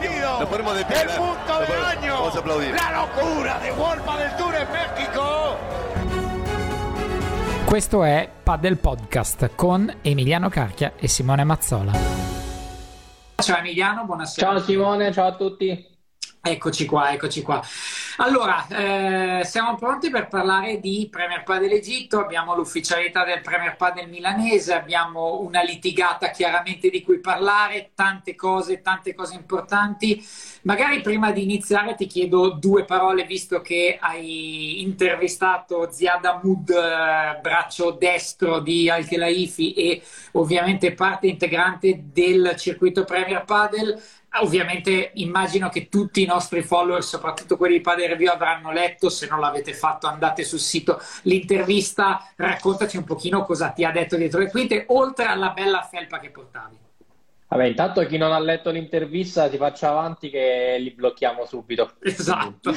Partido. nos ponemos de pie, el punto del ponemos- año. vamos a aplaudir. La locura de Wolpa del Tour en México. Questo è Paddle Podcast con Emiliano Carchia e Simone Mazzola. Ciao Emiliano, buonasera. Ciao Simone, ciao a tutti. Eccoci qua, eccoci qua. Allora, eh, siamo pronti per parlare di Premier Padel Egitto, abbiamo l'ufficialità del Premier Padel milanese, abbiamo una litigata chiaramente di cui parlare, tante cose, tante cose importanti. Magari prima di iniziare ti chiedo due parole, visto che hai intervistato Ziad Hamoud, eh, braccio destro di Al-Khelaifi e ovviamente parte integrante del circuito Premier Padel. Ovviamente immagino che tutti i nostri follower, soprattutto quelli di Padel Review, avranno letto, se non l'avete fatto andate sul sito l'intervista, raccontaci un pochino cosa ti ha detto dietro le quinte, oltre alla bella felpa che portavi. Vabbè, intanto chi non ha letto l'intervista si faccia avanti che li blocchiamo subito. Esatto.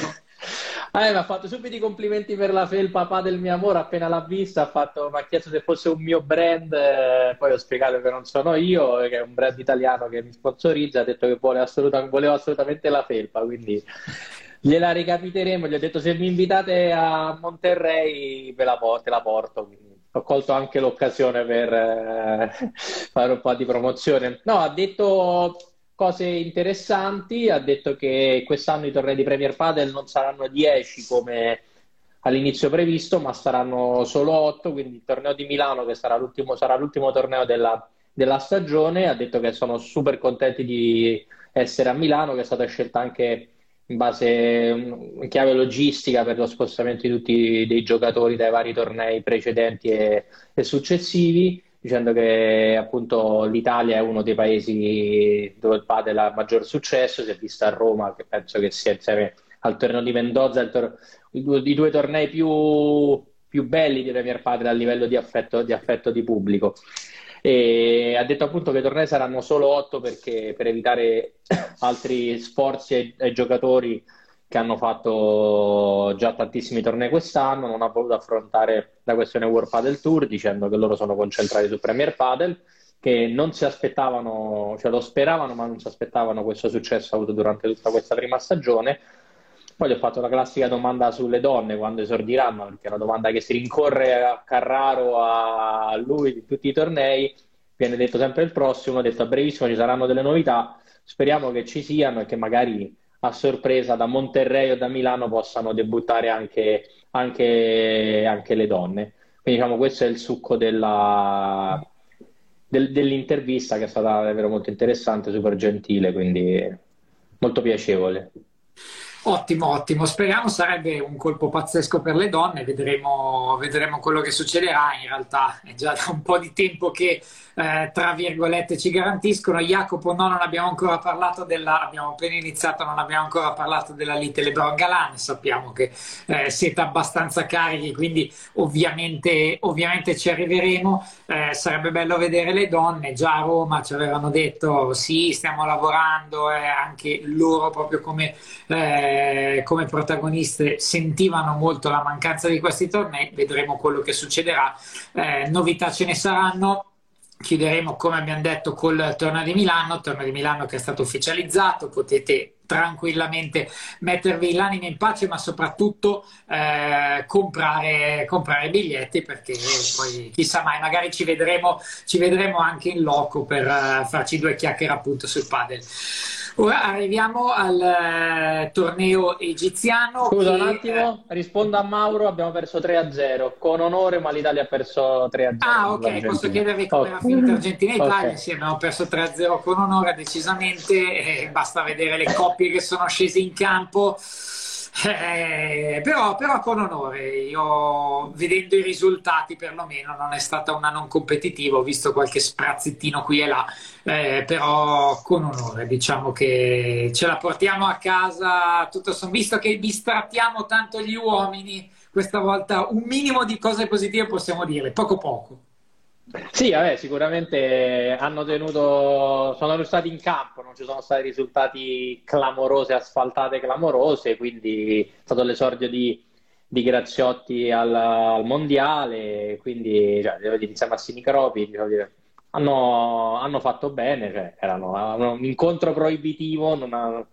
Eh, mi ha fatto subito i complimenti per la felpa papà del mio amore, appena l'ha vista ha fatto, mi ha chiesto se fosse un mio brand, eh, poi ho spiegato che non sono io, che è un brand italiano che mi sponsorizza, ha detto che vuole assoluta- voleva assolutamente la felpa, quindi gliela ricapiteremo, gli ho detto se mi invitate a Monterrey ve la, te la porto, quindi ho colto anche l'occasione per eh, fare un po' di promozione. No, ha detto cose interessanti, ha detto che quest'anno i tornei di Premier Padel non saranno 10 come all'inizio previsto, ma saranno solo 8, quindi il torneo di Milano, che sarà l'ultimo, sarà l'ultimo torneo della, della stagione, ha detto che sono super contenti di essere a Milano, che è stata scelta anche in base in chiave logistica per lo spostamento di tutti dei giocatori dai vari tornei precedenti e, e successivi, dicendo che appunto l'Italia è uno dei paesi dove il padel ha maggior successo, si è vista a Roma, che penso che sia insieme al torneo di Mendoza tor- i, due, i due tornei più, più belli di Premier Padel a livello di affetto di, affetto di pubblico. E ha detto appunto che i tornei saranno solo 8 perché per evitare altri sforzi ai, ai giocatori che hanno fatto già tantissimi tornei quest'anno, non ha voluto affrontare la questione World Padel Tour dicendo che loro sono concentrati su Premier Padel, che non si aspettavano, cioè lo speravano, ma non si aspettavano questo successo avuto durante tutta questa prima stagione. Poi gli ho fatto la classica domanda sulle donne quando esordiranno, perché è una domanda che si rincorre a Carraro, a lui, di tutti i tornei. Viene detto sempre il prossimo, ho detto a brevissimo ci saranno delle novità, speriamo che ci siano e che magari a sorpresa da Monterrey o da Milano possano debuttare anche, anche, anche le donne. Quindi diciamo questo è il succo della, del- dell'intervista che è stata davvero molto interessante, super gentile, quindi molto piacevole. Ottimo, ottimo. Speriamo sarebbe un colpo pazzesco per le donne. Vedremo, vedremo quello che succederà. In realtà è già da un po' di tempo che, eh, tra virgolette, ci garantiscono. Jacopo, no, non abbiamo ancora parlato della. Abbiamo appena iniziato, non abbiamo ancora parlato della lite Lebron Galan. Sappiamo che eh, siete abbastanza carichi, quindi ovviamente, ovviamente ci arriveremo. Eh, sarebbe bello vedere le donne. Già a Roma ci avevano detto sì, stiamo lavorando, e anche loro, proprio come. Eh, come protagoniste sentivano molto la mancanza di questi tornei, vedremo quello che succederà. Eh, novità ce ne saranno. Chiuderemo, come abbiamo detto, col torneo di Milano, torneo di Milano che è stato ufficializzato. Potete tranquillamente mettervi l'anima in pace, ma soprattutto eh, comprare, comprare biglietti perché poi chissà mai, magari ci vedremo, ci vedremo anche in loco per uh, farci due chiacchiere appunto sul padel. Ora arriviamo al uh, torneo egiziano. Scusa che, un attimo, rispondo a Mauro, abbiamo perso 3-0, con onore ma l'Italia ha perso 3-0. Ah ok, posso chiedervi come era finita Argentina e Italia? Okay. Sì, abbiamo perso 3-0 con onore decisamente, eh, basta vedere le coppie che sono scese in campo. Eh, però, però, con onore, io vedendo i risultati perlomeno non è stata una non competitiva, ho visto qualche sprazzettino qui e là, eh, però con onore diciamo che ce la portiamo a casa tutto sommato, visto che distrattiamo tanto gli uomini, questa volta un minimo di cose positive possiamo dire, poco poco. Sì, vabbè, sicuramente hanno tenuto, sono stati in campo, non ci sono stati risultati clamorosi, asfaltate clamorose, quindi è stato l'esordio di, di Graziotti al, al, mondiale, quindi cioè, devo dire, insieme a Sinicropi, hanno, hanno, fatto bene, cioè, erano, un incontro proibitivo, ha,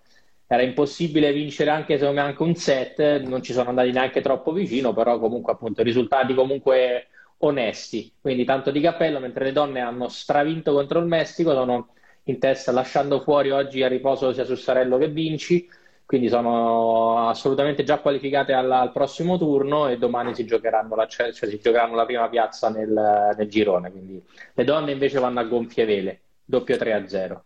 era impossibile vincere anche me anche un set, non ci sono andati neanche troppo vicino, però comunque appunto risultati comunque onesti. Quindi tanto di cappello, mentre le donne hanno stravinto contro il Messico, sono in testa lasciando fuori oggi a riposo sia Sussarello che Vinci, quindi sono assolutamente già qualificate al, al prossimo turno e domani si giocheranno la, cioè si giocheranno la prima piazza nel, nel girone. Quindi le donne invece vanno a gonfie vele, doppio 3 a 0.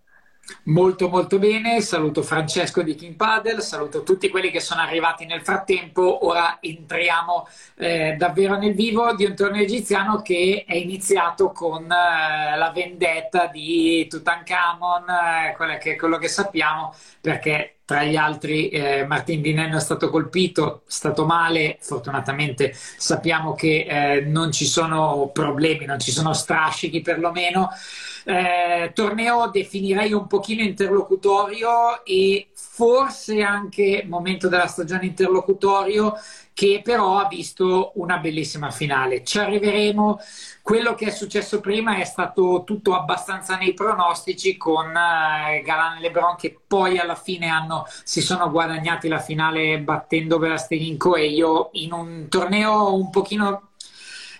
Molto molto bene, saluto Francesco di King Paddle, saluto tutti quelli che sono arrivati nel frattempo, ora entriamo eh, davvero nel vivo di un torneo egiziano che è iniziato con eh, la vendetta di Tutankhamon, eh, che quello che sappiamo, perché tra gli altri eh, Martin Dinenno è stato colpito, è stato male, fortunatamente sappiamo che eh, non ci sono problemi, non ci sono strascichi perlomeno. Eh, torneo definirei un pochino interlocutorio e forse anche momento della stagione interlocutorio che però ha visto una bellissima finale. Ci arriveremo. Quello che è successo prima è stato tutto abbastanza nei pronostici con eh, Galan e Lebron che poi alla fine hanno, si sono guadagnati la finale battendo Verasteghin Coelho in un torneo un pochino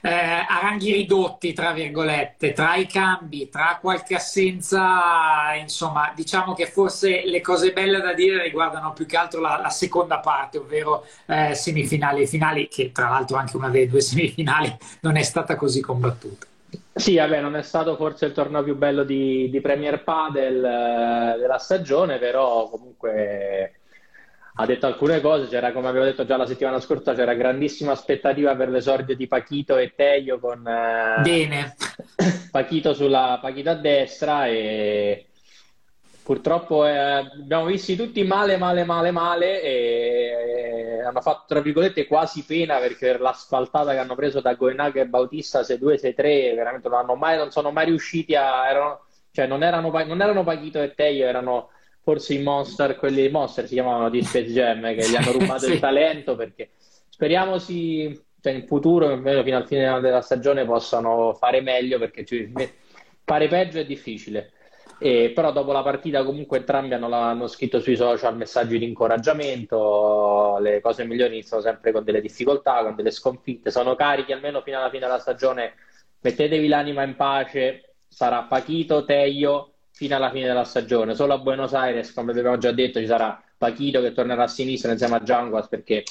eh, a ranghi ridotti, tra virgolette, tra i cambi, tra qualche assenza, insomma, diciamo che forse le cose belle da dire riguardano più che altro la, la seconda parte, ovvero eh, semifinali e finali, che tra l'altro anche una delle due semifinali non è stata così combattuta. Sì, vabbè, non è stato forse il torneo più bello di, di Premier Padel eh, della stagione, però comunque ha detto alcune cose, c'era come avevo detto già la settimana scorsa, c'era grandissima aspettativa per l'esordio di Pachito e Teio con eh, Bene. Pachito, sulla, Pachito a destra e purtroppo eh, abbiamo visti tutti male, male, male, male e eh, hanno fatto tra virgolette quasi pena perché per l'asfaltata che hanno preso da Goenaga e Bautista 6-2, 6-3 veramente non, mai, non sono mai riusciti a... Erano, cioè non erano, non erano Pachito e Teio, erano forse i monster, quelli monster si chiamavano di Space Jam, che gli hanno rubato sì. il talento perché speriamo si, cioè in futuro, almeno fino al fine della stagione, possano fare meglio perché fare peggio è difficile. E, però dopo la partita comunque entrambi hanno, hanno, scritto sui social messaggi di incoraggiamento, le cose migliori iniziano sempre con delle difficoltà, con delle sconfitte, sono carichi almeno fino alla fine della stagione, mettetevi l'anima in pace, sarà Pachito, Teio, fino alla fine della stagione. Solo a Buenos Aires, come abbiamo già detto, ci sarà Pachito che tornerà a sinistra insieme a Gianguas perché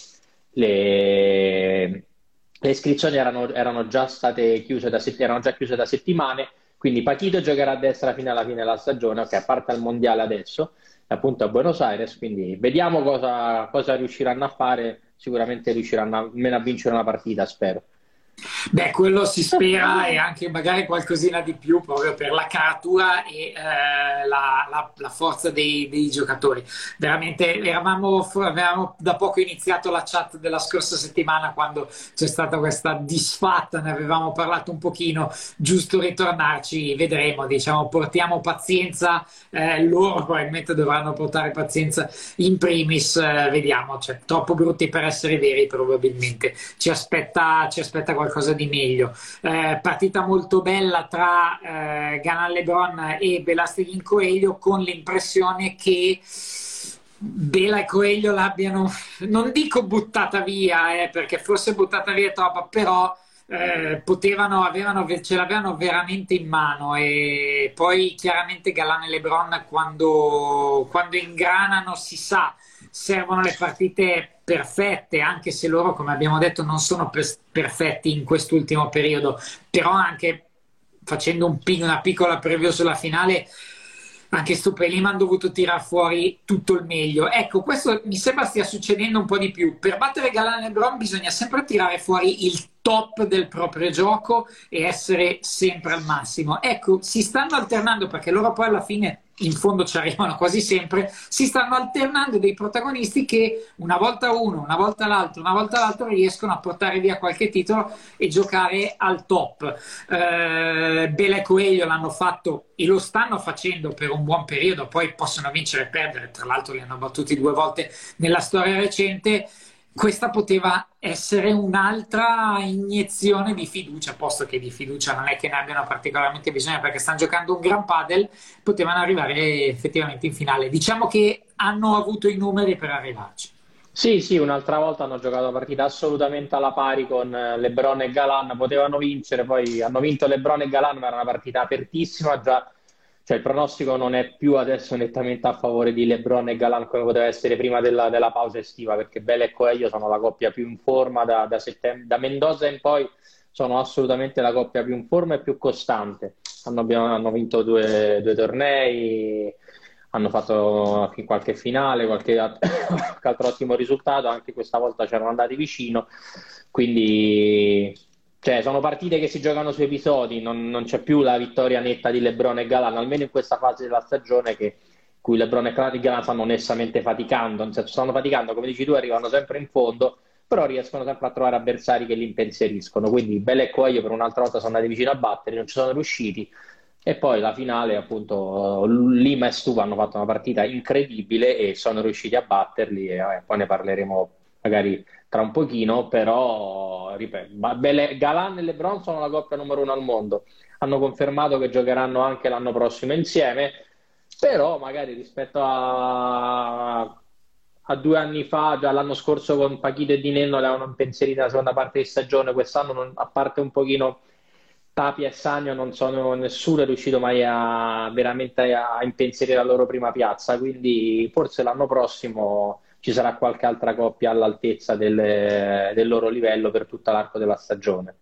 le, le iscrizioni erano, erano, già state chiuse da, erano già chiuse da settimane. Quindi Pachito giocherà a destra fino alla fine della stagione, ok, a parte il mondiale adesso, appunto a Buenos Aires. Quindi vediamo cosa, cosa riusciranno a fare. Sicuramente riusciranno almeno a vincere una partita, spero. Beh, quello si spera e anche magari qualcosina di più proprio per la caratura e eh, la, la, la, forza dei, dei, giocatori. Veramente eravamo, avevamo da poco iniziato la chat della scorsa settimana quando c'è stata questa disfatta, ne avevamo parlato un pochino, giusto ritornarci, vedremo, diciamo, portiamo pazienza, eh, loro probabilmente dovranno portare pazienza in primis, eh, vediamo, cioè, troppo brutti per essere veri probabilmente, ci aspetta, ci aspetta qualcosa qualcosa di meglio. Eh, partita molto bella tra eh, Ganan Lebron e Belasteghin Coelho con l'impressione che Bela e Coelho l'abbiano, non dico buttata via, eh, perché forse buttata via è troppa, però eh, potevano, avevano, ce l'avevano veramente in mano e poi chiaramente Galan e Lebron quando, quando ingranano si sa, servono le partite perfette, anche se loro, come abbiamo detto, non sono per- perfetti in quest'ultimo periodo, però anche facendo un, una piccola preview sulla finale anche Stupelima hanno dovuto tirare fuori tutto il meglio. Ecco, questo mi sembra stia succedendo un po' di più. Per battere Galan e Lebron bisogna sempre tirare fuori il top del proprio gioco e essere sempre al massimo. Ecco, si stanno alternando perché loro poi alla fine in fondo ci arrivano quasi sempre, si stanno alternando dei protagonisti che una volta uno, una volta l'altro, una volta l'altro riescono a portare via qualche titolo e giocare al top. Eh, Bele e Coelho l'hanno fatto e lo stanno facendo per un buon periodo, poi possono vincere e perdere, tra l'altro li hanno battuti due volte nella storia recente questa poteva essere un'altra iniezione di fiducia, posto che di fiducia non è che ne abbiano particolarmente bisogno perché stanno giocando un gran padel, potevano arrivare effettivamente in finale. Diciamo che hanno avuto i numeri per arrivarci. Sì, sì, un'altra volta hanno giocato una partita assolutamente alla pari con eh, Lebron e Galan, potevano vincere, poi hanno vinto Lebron e Galan, ma era una partita apertissima, già cioè il pronostico non è più adesso nettamente a favore di LeBron e Galan come poteva essere prima della, della pausa estiva, perché Bele e Coelho sono la coppia più in forma da, da, settem- da, Mendoza in poi sono assolutamente la coppia più in forma e più costante. Hanno, hanno vinto due, due, tornei, hanno fatto qualche finale, qualche altro ottimo risultato, anche questa volta c'erano andati vicino, quindi cioè, sono partite che si giocano su episodi, non, non, c'è più la vittoria netta di Lebron e Galan, almeno in questa fase della stagione che cui Lebron e Galan stanno onestamente faticando, stanno faticando, come dici tu, arrivano sempre in fondo, però riescono sempre a trovare avversari che li impensieriscono. Quindi Belle e Coelho per un'altra volta sono andati vicino a battere, non ci sono riusciti. E poi la finale, appunto, Lima e Stupa hanno fatto una partita incredibile e sono riusciti a batterli e vabbè, poi ne parleremo magari tra un pochino, però ripeto, Galan e LeBron sono la coppia numero uno al mondo. Hanno confermato che giocheranno anche l'anno prossimo insieme, però magari rispetto a, a due anni fa, già l'anno scorso con Pachito e Di Nenno le avevano impensierito la seconda parte di stagione, quest'anno non, a parte un pochino Tapia e Sagno non sono nessuno riuscito mai a veramente a impensierire la loro prima piazza, quindi forse l'anno prossimo ci sarà qualche altra coppia all'altezza del, del loro livello per tutto l'arco della stagione.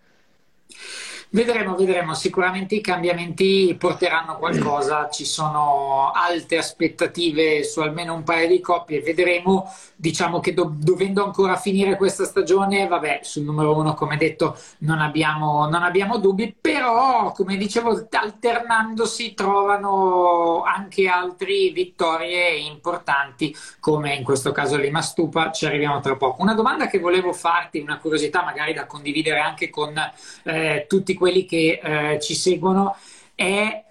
Vedremo, vedremo, sicuramente i cambiamenti porteranno qualcosa, ci sono alte aspettative su almeno un paio di coppie, vedremo, diciamo che do- dovendo ancora finire questa stagione, vabbè, sul numero uno come detto non abbiamo, non abbiamo dubbi, però come dicevo alternandosi trovano anche altre vittorie importanti come in questo caso Lima Stupa, ci arriviamo tra poco. Una domanda che volevo farti, una curiosità magari da condividere anche con eh, tutti quelli quelli che eh, ci seguono è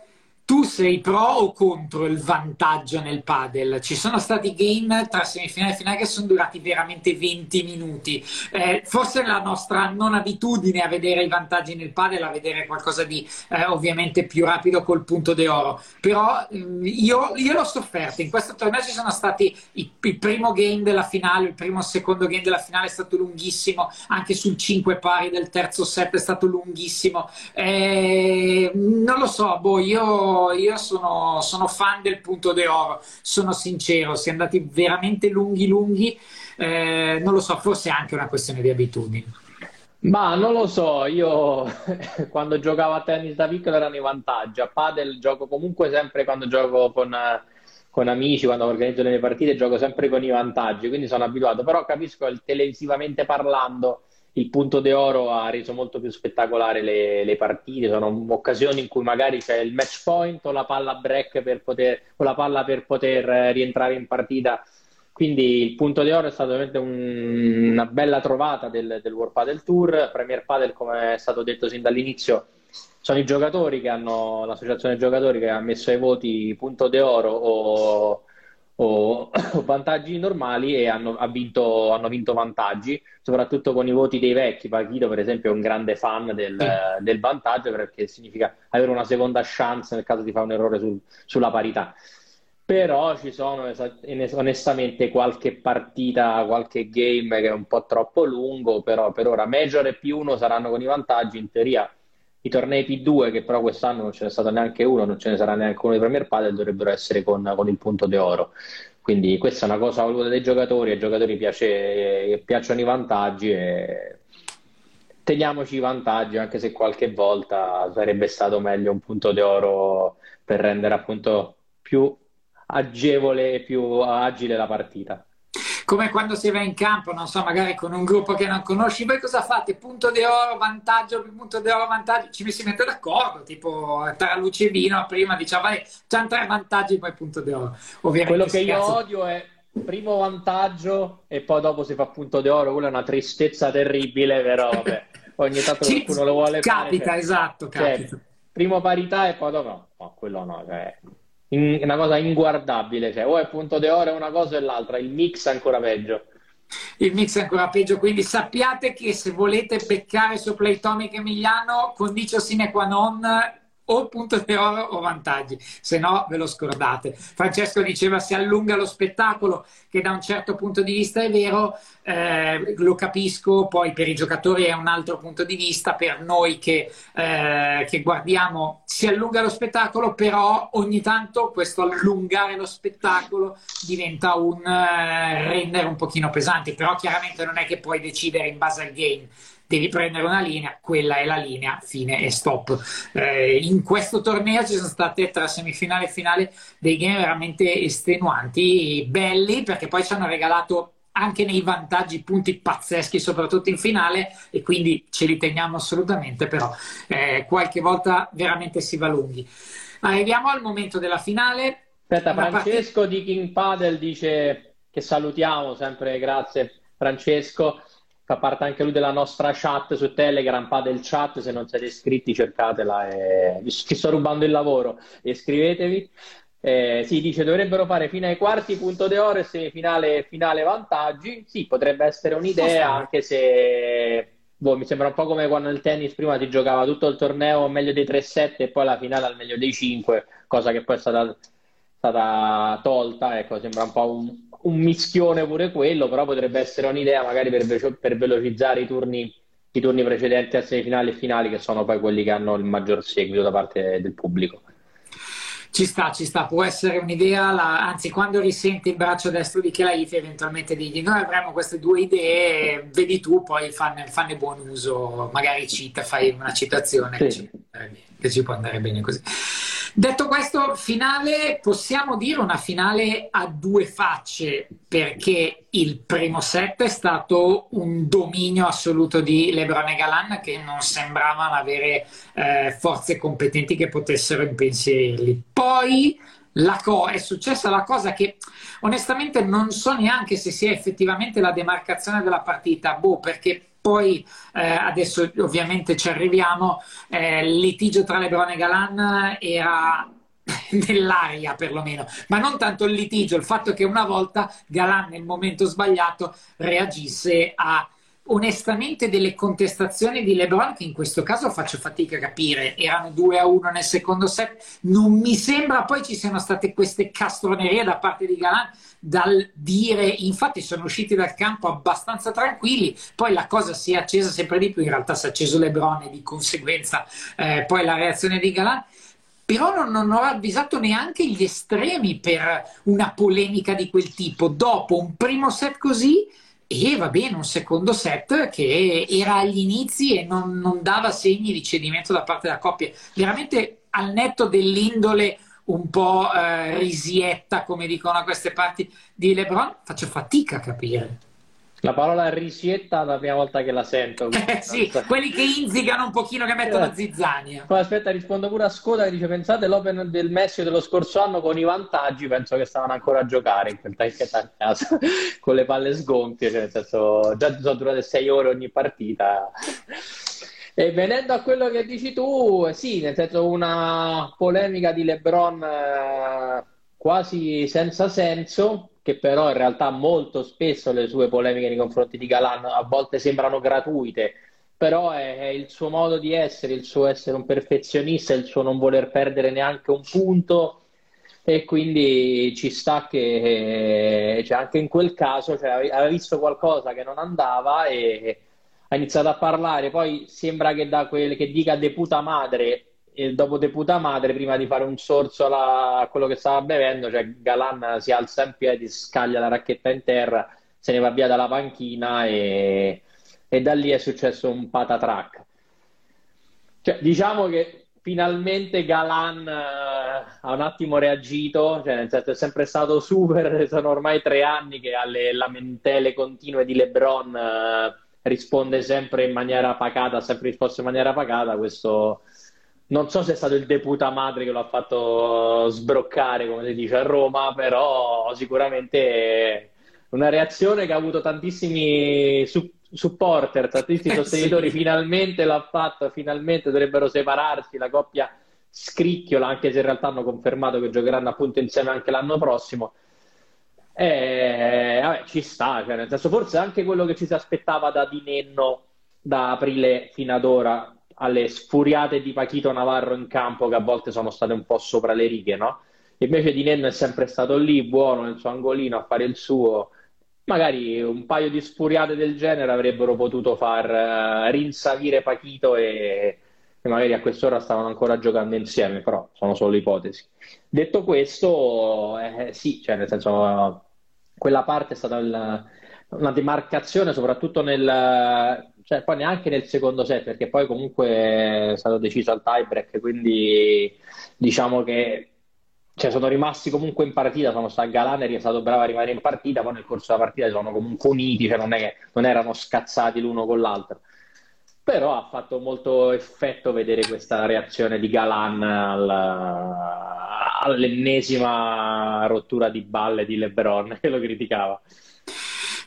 tu sei pro o contro il vantaggio nel padel? Ci sono stati game tra semifinale e finale che sono durati veramente 20 minuti. Eh, forse la nostra non abitudine a vedere i vantaggi nel padel, a vedere qualcosa di eh, ovviamente più rapido col punto d'oro. Però mm, io, io, l'ho sofferto. In questo torneo ci sono stati i, il primo game della finale, il primo e secondo game della finale è stato lunghissimo, anche sul 5 pari del terzo set è stato lunghissimo. Eh, non lo so, boh, io io, sono, sono, fan del punto d'oro, sono sincero, si è andati veramente lunghi lunghi, eh, non lo so, forse è anche una questione di abitudini. Ma non lo so, io quando giocavo a tennis da piccolo erano i vantaggi, a padel gioco comunque sempre quando gioco con, con amici, quando organizzo le mie partite gioco sempre con i vantaggi, quindi sono abituato, però capisco il televisivamente parlando il punto d'oro ha reso molto più spettacolare le, le, partite, sono occasioni in cui magari c'è il match point o la palla break per poter, o la palla per poter rientrare in partita. Quindi il punto d'oro è stato veramente un, una bella trovata del, del World Padel Tour. Premier Padel, come è stato detto sin dall'inizio, sono i giocatori che hanno, l'associazione giocatori che ha messo ai voti punto d'oro o o, o vantaggi normali e hanno, ha vinto, hanno, vinto, vantaggi, soprattutto con i voti dei vecchi. Pachito, per esempio, è un grande fan del, sì. del, vantaggio perché significa avere una seconda chance nel caso di fare un errore sul, sulla parità. però ci sono onestamente qualche partita, qualche game che è un po' troppo lungo, però per ora Major e P1 saranno con i vantaggi, in teoria i tornei P2 che però quest'anno non ce n'è stato neanche uno, non ce ne sarà neanche uno di Premier Padel, dovrebbero essere con, con il punto d'oro. Quindi questa è una cosa voluta dai giocatori, ai giocatori piace, piacciono i vantaggi e teniamoci i vantaggi anche se qualche volta sarebbe stato meglio un punto d'oro per rendere appunto più agevole e più agile la partita. Come quando si va in campo, non so, magari con un gruppo che non conosci, voi cosa fate? Punto di oro, vantaggio, punto di oro, vantaggio, ci si mette d'accordo, tipo tra luce e vino, prima diciamo, vai, c'hanno tre vantaggi, poi punto di oro. Ovviamente Quello che io odio è primo vantaggio e poi dopo si fa punto di oro, quella è una tristezza terribile, però vabbè, ogni tanto qualcuno lo vuole capita, fare. Capita, cioè, esatto, capita. Cioè, primo parità e poi dopo no, no quello no, cioè, in, una cosa inguardabile, cioè o è punto de oro una cosa e l'altra, il mix è ancora peggio. Il mix è ancora peggio, quindi sappiate che se volete beccare su Playtomic Emiliano, condicio sine qua non o punto di oro o vantaggi, se no ve lo scordate. Francesco diceva si allunga lo spettacolo, che da un certo punto di vista è vero, eh, lo capisco, poi per i giocatori è un altro punto di vista, per noi che, eh, che guardiamo si allunga lo spettacolo, però ogni tanto questo allungare lo spettacolo diventa un eh, rendere un pochino pesante, però chiaramente non è che puoi decidere in base al game devi prendere una linea, quella è la linea, fine e stop. Eh, in questo torneo ci sono state tra semifinale e finale dei game veramente estenuanti, belli, perché poi ci hanno regalato anche nei vantaggi punti pazzeschi, soprattutto in finale, e quindi ce li teniamo assolutamente, però eh, qualche volta veramente si va lunghi. Arriviamo al momento della finale. Aspetta, Francesco part... di King Padel dice che salutiamo sempre, grazie Francesco fa parte anche lui della nostra chat su Telegram, Padel Chat, se non siete iscritti cercatela, e... ci sto rubando il lavoro, iscrivetevi. Eh, si dice dovrebbero fare fino ai quarti punto di oro e semifinale finale vantaggi. Sì, potrebbe essere un'idea, anche se boh, mi sembra un po' come quando nel tennis prima si giocava tutto il torneo meglio dei 3-7 e poi la finale al meglio dei 5, cosa che poi è stata, stata tolta. Ecco, sembra un po' un, un mischione pure quello, però potrebbe essere un'idea magari per, ve- per velocizzare i turni, i turni precedenti a semifinali e finali, che sono poi quelli che hanno il maggior seguito da parte del pubblico. Ci sta, ci sta, può essere un'idea, la... anzi quando risenti il braccio destro di Kelaifi eventualmente digli noi avremo queste due idee, vedi tu, poi fanne, fanne buon uso, magari cita, fai una citazione sì. che, ci, che ci può andare bene così. Detto questo, finale, possiamo dire una finale a due facce, perché il primo set è stato un dominio assoluto di Lebron e Galan che non sembravano avere eh, forze competenti che potessero impensierirli. Poi co- è successa la cosa che onestamente non so neanche se sia effettivamente la demarcazione della partita, boh, perché poi eh, adesso ovviamente ci arriviamo, eh, il litigio tra Lebron e Galan era nell'aria perlomeno, ma non tanto il litigio, il fatto che una volta Galan nel momento sbagliato reagisse a onestamente delle contestazioni di LeBron che in questo caso faccio fatica a capire. Erano 2 a 1 nel secondo set. Non mi sembra poi ci siano state queste castronerie da parte di Galan dal dire infatti sono usciti dal campo abbastanza tranquilli. Poi la cosa si è accesa sempre di più in realtà si è acceso LeBron e di conseguenza eh, poi la reazione di Galan però non, non, ho avvisato neanche gli estremi per una polemica di quel tipo dopo un primo set così e va bene un secondo set che era agli inizi e non, non dava segni di cedimento da parte della coppia. Veramente al netto dell'indole un po' eh, risietta, come dicono a queste parti di LeBron, faccio fatica a capire. La parola risietta è la prima volta che la sento. Eh, sì, quelli che inzigano un pochino, che mettono eh. zizzania. Poi aspetta, rispondo pure a Scoda che dice, pensate l'Open del Messi dello scorso anno con i vantaggi, penso che stavano ancora a giocare in quel caso, con le palle sgonfie, cioè nel senso, già sono durate sei ore ogni partita. E venendo a quello che dici tu, sì, nel senso una polemica di LeBron eh, quasi senza senso, che però in realtà molto spesso le sue polemiche nei confronti di Galan a volte sembrano gratuite, però è, è, il suo modo di essere, il suo essere un perfezionista, il suo non voler perdere neanche un punto. e quindi ci sta che cioè, anche in quel caso cioè, aveva visto qualcosa che non andava e ha iniziato a parlare, poi sembra che, da quel, che dica deputa madre e dopo deputa madre, prima di fare un sorso alla, a quello che stava bevendo, cioè Galan si alza in piedi, scaglia la racchetta in terra, se ne va via dalla panchina e, e da lì è successo un patatrack. Cioè, diciamo che finalmente Galan uh, ha un attimo reagito, cioè nel senso è sempre stato super, sono ormai tre anni che alle lamentele continue di LeBron uh, risponde sempre in maniera pacata, ha sempre risposto in maniera pacata, questo non so se è stato il deputa madre che lo ha fatto sbroccare, come si dice a Roma, però sicuramente una reazione che ha avuto tantissimi su- supporter, tantissimi sostenitori, sì. finalmente l'ha fatto, finalmente dovrebbero separarsi, la coppia scricchiola, anche se in realtà hanno confermato che giocheranno appunto insieme anche l'anno prossimo. E, vabbè, ci sta, cioè, nel senso, forse anche quello che ci si aspettava da Di Nenno da aprile fino ad ora, alle sfuriate di Pachito Navarro in campo, che a volte sono state un po' sopra le righe, no? Invece Di Nenno è sempre stato lì, buono nel suo angolino a fare il suo magari un paio di sfuriate del genere avrebbero potuto far uh, rinsavire Pachito e, e, magari a quest'ora stavano ancora giocando insieme, però sono solo ipotesi. Detto questo, eh, sì, cioè nel senso, quella parte è stata il, una demarcazione soprattutto nel... Cioè, poi neanche nel secondo set, perché poi comunque è stato deciso al tiebreak, quindi diciamo che cioè sono rimasti comunque in partita, sono stato Galan è stato bravo a rimanere in partita, poi nel corso della partita sono comunque uniti, cioè non, è, non erano scazzati l'uno con l'altro. Però ha fatto molto effetto vedere questa reazione di Galan al, all'ennesima rottura di balle di LeBron che lo criticava.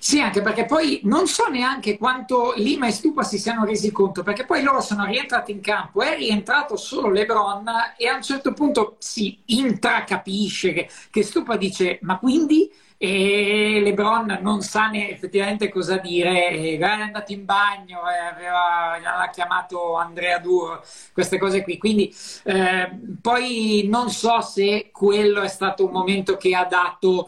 Sì, anche perché poi non so neanche quanto Lima e Stupa si siano resi conto, perché poi loro sono rientrati in campo, è rientrato solo Lebron e a un certo punto si intracapisce che, che Stupa dice ma quindi e LeBron non sa ne, effettivamente cosa dire, è andato in bagno, eh, aveva, l'ha chiamato Andrea Duro, queste cose qui. Quindi eh, poi non so se quello è stato un momento che ha dato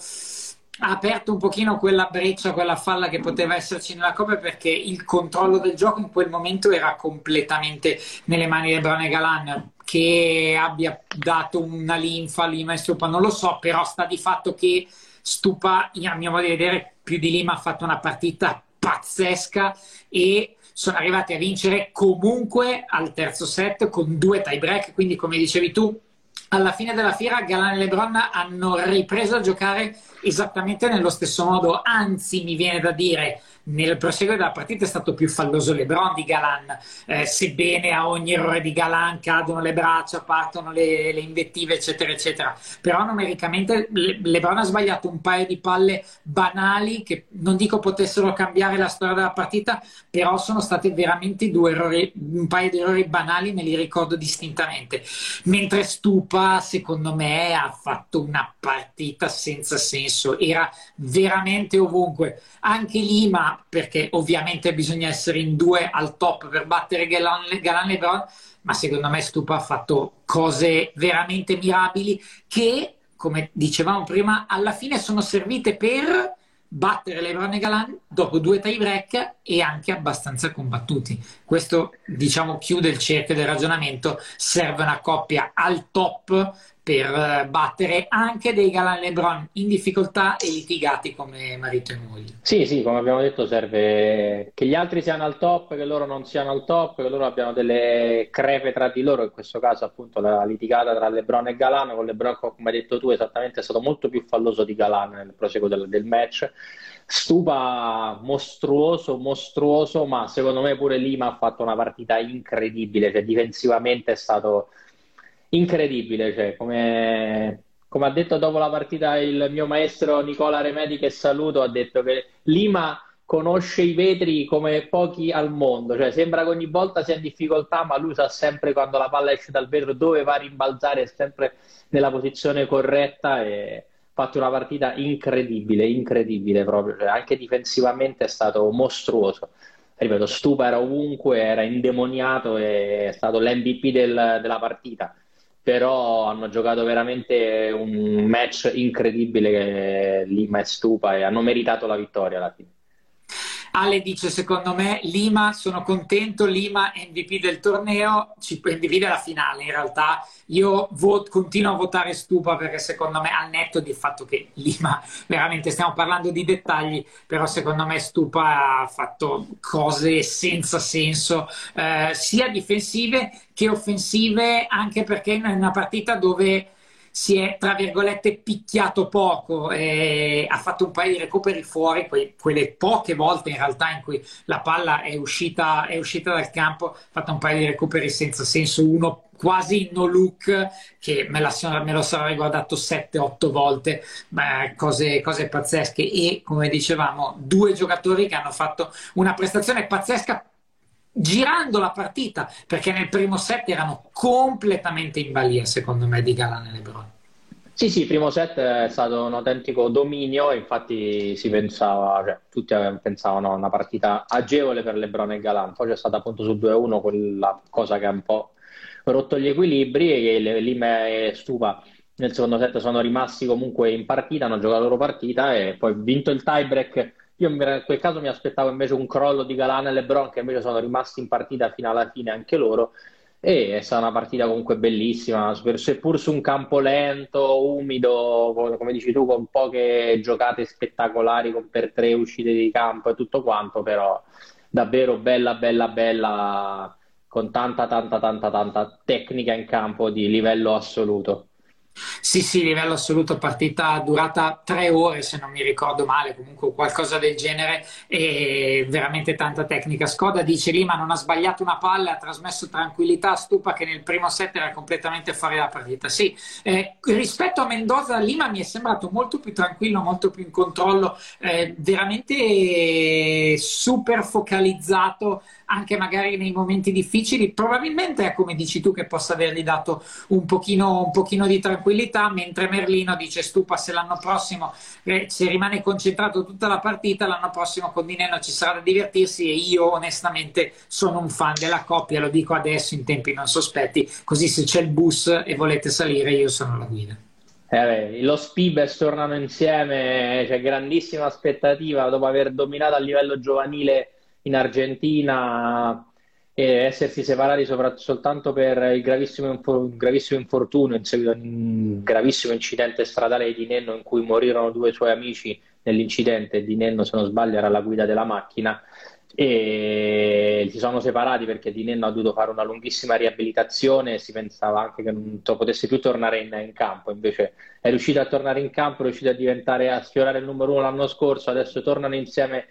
ha aperto un pochino quella breccia, quella falla che poteva esserci nella Coppa perché il controllo del gioco in quel momento era completamente nelle mani di Brone Galan che abbia dato una linfa a Lima e Stupa non lo so, però sta di fatto che Stupa, a mio modo di vedere, più di Lima ha fatto una partita pazzesca e sono arrivati a vincere comunque al terzo set con due tie break, quindi come dicevi tu alla fine della fiera Galan e Lebron hanno ripreso a giocare esattamente nello stesso modo, anzi mi viene da dire nel proseguo della partita è stato più falloso Lebron di Galan, eh, sebbene a ogni errore di Galan cadono le braccia, partono le, le invettive, eccetera, eccetera. Però numericamente Le- Lebron ha sbagliato un paio di palle banali che non dico potessero cambiare la storia della partita, però sono stati veramente due errori, un paio di errori banali, me li ricordo distintamente. Mentre Stupa, secondo me, ha fatto una partita senza senso, era veramente ovunque. Anche Perché ovviamente bisogna essere in due al top per battere Galan, Galan Lebron, ma secondo me Stupa ha fatto cose veramente mirabili che, come dicevamo prima, alla fine sono servite per battere Lebron e Galan dopo due tie break e anche abbastanza combattuti. Questo, diciamo, chiude il cerchio del ragionamento. Serve una coppia al top per eh, battere anche dei Galan Lebron in difficoltà e litigati come marito e moglie. Sì, sì, come abbiamo detto serve che gli altri siano al top, che loro non siano al top, che loro abbiano delle crepe tra di loro, in questo caso appunto la litigata tra Lebron e Galan, con Lebron come hai detto tu esattamente è stato molto più falloso di Galan nel proseguo del, del match. Stupa mostruoso, mostruoso, ma secondo me pure Lima ha fatto una partita incredibile, cioè difensivamente è stato incredibile, cioè, come, come, ha detto dopo la partita il mio maestro Nicola Remedi, che saluto, ha detto che Lima conosce i vetri come pochi al mondo, cioè sembra che ogni volta sia in difficoltà, ma lui sa sempre quando la palla esce dal vetro dove va a rimbalzare, è sempre nella posizione corretta e fatto una partita incredibile, incredibile proprio, cioè, anche difensivamente è stato mostruoso. Ripeto, Stupa era ovunque, era indemoniato e è stato l'MVP del, della partita però hanno giocato veramente un match incredibile che Lima e Stupa e hanno meritato la vittoria alla fine. Ale dice secondo me Lima, sono contento, Lima MVP del torneo, MVP della finale in realtà, io vot, continuo a votare Stupa perché secondo me al netto del fatto che Lima, veramente stiamo parlando di dettagli, però secondo me Stupa ha fatto cose senza senso, eh, sia difensive che offensive, anche perché è una partita dove si è tra virgolette picchiato poco, e ha fatto un paio di recuperi fuori, que- quelle poche volte in realtà in cui la palla è uscita, è uscita dal campo, ha fatto un paio di recuperi senza senso, uno quasi no look che me, la, me lo sarà riguardato 7-8 volte, Beh, cose, cose pazzesche. E come dicevamo due giocatori che hanno fatto una prestazione pazzesca girando la partita, perché nel primo set erano completamente in balia, secondo me, di Galan e Lebron. Sì, sì, il primo set è stato un autentico dominio, infatti si pensava, cioè, tutti pensavano a una partita agevole per Lebron e Galan, poi c'è stata appunto sul 2-1 quella cosa che ha un po' rotto gli equilibri e che Lima e Stupa nel secondo set sono rimasti comunque in partita, hanno giocato la loro partita e poi vinto il tiebreak io in quel caso mi aspettavo invece un crollo di Galana e Lebron, che invece sono rimasti in partita fino alla fine anche loro. E è stata una partita comunque bellissima, seppur su un campo lento, umido, come dici tu, con poche giocate spettacolari, con per tre uscite di campo e tutto quanto, però davvero bella, bella, bella, con tanta, tanta, tanta, tanta tecnica in campo di livello assoluto. Sì, sì, livello assoluto, partita durata tre ore se non mi ricordo male, comunque qualcosa del genere e veramente tanta tecnica. Skoda dice Lima non ha sbagliato una palla, ha trasmesso tranquillità a Stupa che nel primo set era completamente fuori dalla partita. Sì, eh, rispetto a Mendoza, Lima mi è sembrato molto più tranquillo, molto più in controllo, eh, veramente super focalizzato anche magari nei momenti difficili. Probabilmente è come dici tu che possa avergli dato un pochino, un pochino di tranquillità, mentre Merlino dice stupa se l'anno prossimo eh, se rimane concentrato tutta la partita, l'anno prossimo con Dineno ci sarà da divertirsi e io onestamente sono un fan della coppia, lo dico adesso in tempi non sospetti, così se c'è il bus e volete salire io sono la guida. Eh, lo Spibes tornano insieme, c'è grandissima aspettativa dopo aver dominato a livello giovanile in Argentina e essersi separati soltanto per il gravissimo, gravissimo, infortunio in seguito a un gravissimo incidente stradale di Nenno in cui morirono due suoi amici nell'incidente. Di Nenno, se non sbaglio, era la guida della macchina e si sono separati perché Di Nenno ha dovuto fare una lunghissima riabilitazione si pensava anche che non potesse più tornare in, in, campo invece è riuscito a tornare in campo è riuscito a a sfiorare il numero uno l'anno scorso adesso tornano insieme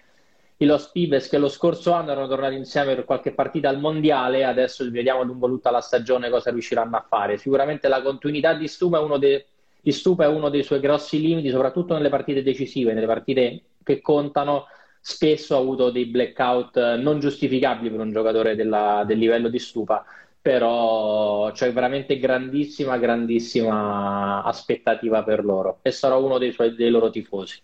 i Los Pibes che lo scorso anno erano tornati insieme per qualche partita al mondiale, adesso vediamo lungo tutta la stagione cosa riusciranno a fare. Sicuramente la continuità di Stupa è uno, de- di Stupa è uno dei suoi grossi limiti, soprattutto nelle partite decisive, nelle partite che contano. Spesso ha avuto dei blackout non giustificabili per un giocatore della, del livello di Stupa, però c'è veramente grandissima, grandissima aspettativa per loro e sarò uno dei, suoi, dei loro tifosi.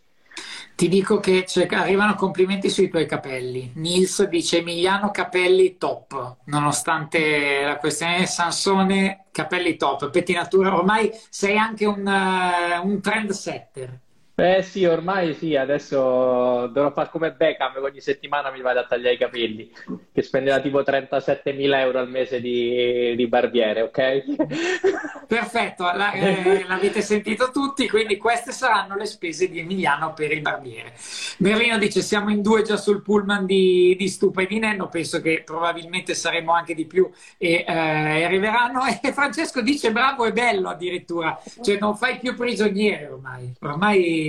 Ti dico che arrivano complimenti sui tuoi capelli. Nils dice Emiliano capelli top, nonostante la questione Sansone, capelli top, pettinatura, ormai sei anche un, uh, un trend setter. Eh sì, ormai sì, adesso dovrò fare come Beckham, ogni settimana mi vado a tagliare i capelli, che spendeva tipo 37.000 euro al mese di, di barbiere, ok? Perfetto, la, eh, l'avete sentito tutti, quindi queste saranno le spese di Emiliano per il barbiere. Merlino dice siamo in due già sul pullman di, di Stupa e di Nenno, penso che probabilmente saremo anche di più e eh, arriveranno. E Francesco dice bravo e bello addirittura, cioè non fai più prigioniere ormai, ormai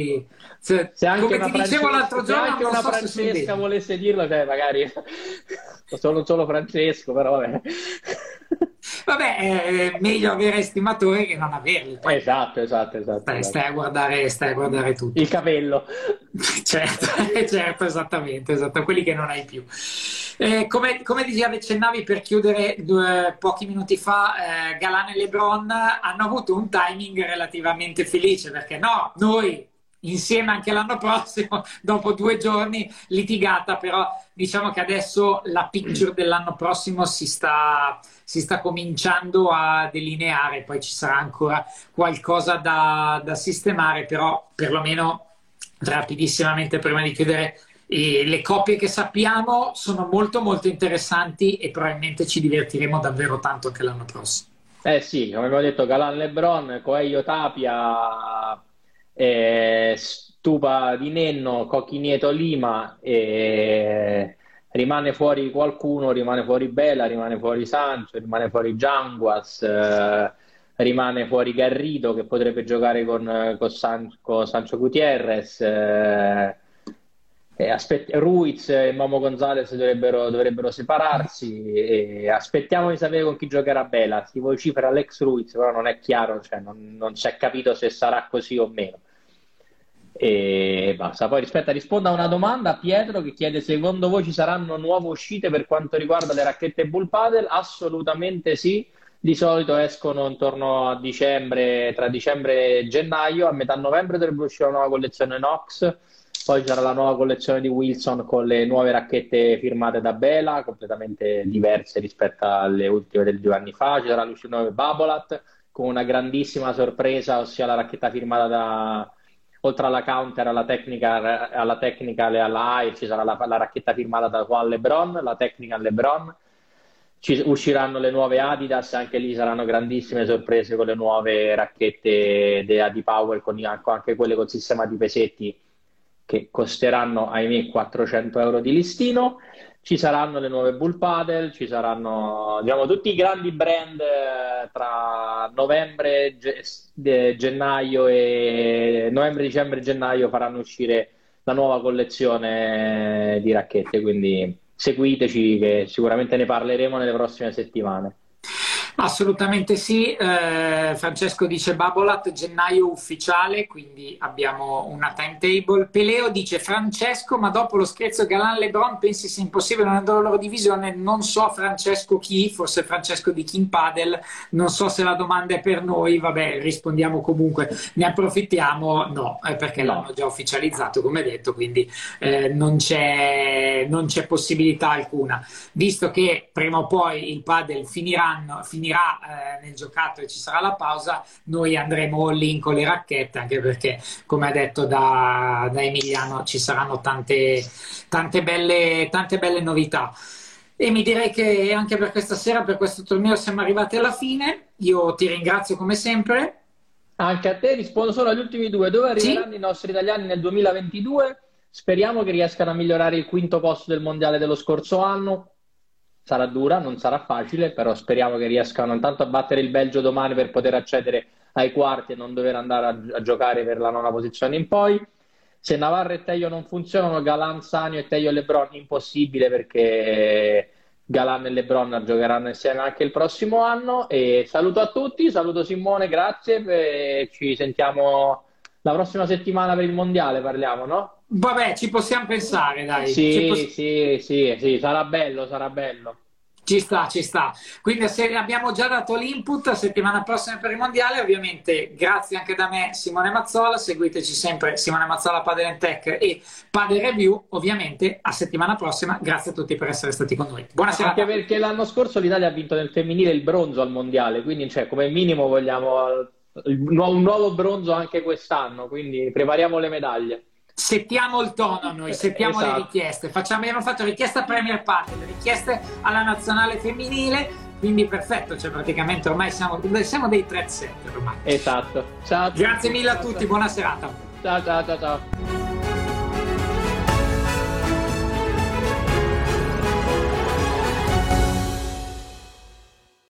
se, se anche come ti dicevo l'altro giorno, anche una so Francesca volesse dirlo, cioè magari sono solo Francesco, però vabbè. Vabbè, è meglio avere estimatori che non averli. Poi, esatto, esatto, esatto. Stai, esatto. stai, a guardare, stai a guardare tutto. Il capello. certo, certo, esattamente, esatto, quelli che non hai più. Eh, come, come dicevi, accennavi per chiudere due, pochi minuti fa, eh, Galan e Lebron hanno avuto un timing relativamente felice perché no, noi insieme anche l'anno prossimo, dopo due giorni litigata, però diciamo che adesso la picture dell'anno prossimo si sta, si sta cominciando a delineare, poi ci sarà ancora qualcosa da, da sistemare, però perlomeno rapidissimamente prima di chiudere e le coppie che sappiamo sono molto molto interessanti e probabilmente ci divertiremo davvero tanto anche l'anno prossimo. Eh sì, come abbiamo detto, Galan Lebron, Coelho Tapia, eh, Stupa di Nenno, Cocchi Nieto Lima, eh, rimane fuori qualcuno, rimane fuori Bella, rimane fuori Sancho, rimane fuori Gianguas, eh, rimane fuori Garrido che potrebbe giocare con, con, San, con Sancho Gutierrez. Eh, aspett- Ruiz e Momo Gonzalez dovrebbero, dovrebbero separarsi. Aspettiamo di sapere con chi giocherà Bela. Si vocifera Alex Ruiz, però non è chiaro, cioè non, non si è capito se sarà così o meno. E basta. Poi rispetta, risponda a una domanda Pietro che chiede: secondo voi ci saranno nuove uscite per quanto riguarda le racchette Bull Paddle? Assolutamente sì. Di solito escono intorno a dicembre, tra dicembre e gennaio. A metà novembre dovrebbe uscire una nuova collezione Nox poi c'era la nuova collezione di Wilson con le nuove racchette firmate da Bela, completamente diverse rispetto alle ultime del due anni fa. L'uscita nuova Babolat con una grandissima sorpresa, ossia la racchetta firmata da, oltre alla counter, alla tecnica, alla technical e alla high, ci sarà la, la, racchetta firmata da Juan Lebron, la technical Lebron. Ci usciranno le nuove Adidas, anche lì saranno grandissime sorprese con le nuove racchette di Adi Power, con anche quelle con sistema di pesetti che costeranno, ahimè, 400 euro di listino. Ci saranno le nuove Bull Paddle, ci saranno diciamo, tutti i grandi brand eh, tra novembre, ge- gennaio e novembre, dicembre e gennaio faranno uscire la nuova collezione di racchette, quindi seguiteci che sicuramente ne parleremo nelle prossime settimane. Assolutamente sì, eh, Francesco dice Babolat gennaio ufficiale, quindi abbiamo una timetable. Peleo dice Francesco, ma dopo lo scherzo Galan Lebron pensi sia impossibile nella loro divisione? Non so Francesco chi, forse Francesco di King Padel, non so se la domanda è per noi, vabbè rispondiamo comunque, ne approfittiamo, no, eh, perché no. l'hanno già ufficializzato come detto, quindi eh, non, c'è, non, c'è, possibilità alcuna. Visto che prima o poi il padel finiranno, finiranno finirà eh, nel giocato e ci sarà la pausa, noi andremo lì con le racchette, anche perché, come ha detto da, da Emiliano, ci saranno tante, tante, belle, tante belle novità. E mi direi che anche per questa sera, per questo torneo, siamo arrivati alla fine. Io ti ringrazio come sempre. Anche a te rispondo solo agli ultimi due. Dove arriveranno sì? i nostri italiani nel 2022? Speriamo che riescano a migliorare il quinto posto del mondiale dello scorso anno sarà dura, non sarà facile, però speriamo che riescano intanto a battere il Belgio domani per poter accedere ai quarti e non dover andare a, a giocare per la nona posizione in poi. Se Navarro e Teio non funzionano, Galan, Sanio e Teio Lebron impossibile perché Galan e Lebron giocheranno insieme anche il prossimo anno. E saluto a tutti, saluto Simone, grazie ci sentiamo la prossima settimana per il mondiale, parliamo, no? Vabbè, ci possiamo pensare, dai. Sì, poss- sì, sì, sì, sarà bello, sarà bello. Ci sta, ci sta. Quindi se abbiamo già dato l'input, settimana prossima per il mondiale, ovviamente grazie anche da me Simone Mazzola, seguiteci sempre Simone Mazzola Padel Tech e Padel Review, ovviamente a settimana prossima, grazie a tutti per essere stati con noi. Buonasera. Anche perché l'anno scorso l'Italia ha vinto nel femminile il bronzo al mondiale, quindi cioè, come minimo vogliamo un nuovo bronzo anche quest'anno, quindi prepariamo le medaglie settiamo il tono noi, settiamo esatto. le richieste. Facciamo, abbiamo fatto richieste a Premier Party, richieste alla nazionale femminile, quindi perfetto, cioè praticamente ormai siamo, siamo dei 3 set ormai. Esatto. Ciao Grazie mille a tutti, buona serata. Ciao ciao ciao ciao.